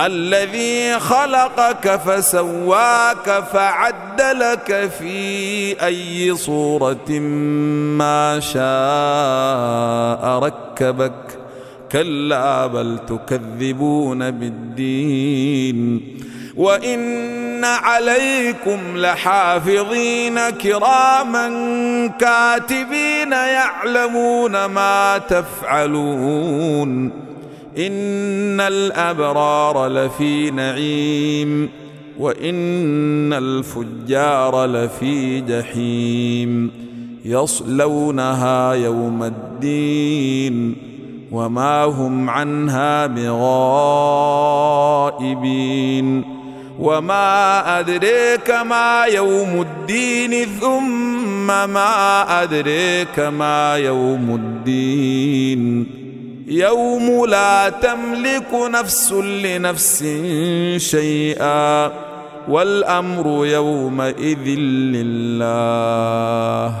الذي خلقك فسواك فعدلك في أي صورة ما شاء ركبك. كلا بل تكذبون بالدين. وإن عليكم لحافظين كراما كاتبين يعلمون ما تفعلون. إن الأبرار لفي نعيم وإن الفجار لفي جحيم يصلونها يوم الدين وما هم عنها بغائبين وما أدريك ما يوم الدين ثم ما أدريك ما يوم الدين يوم لا تملك نفس لنفس شيئا والأمر يومئذ لله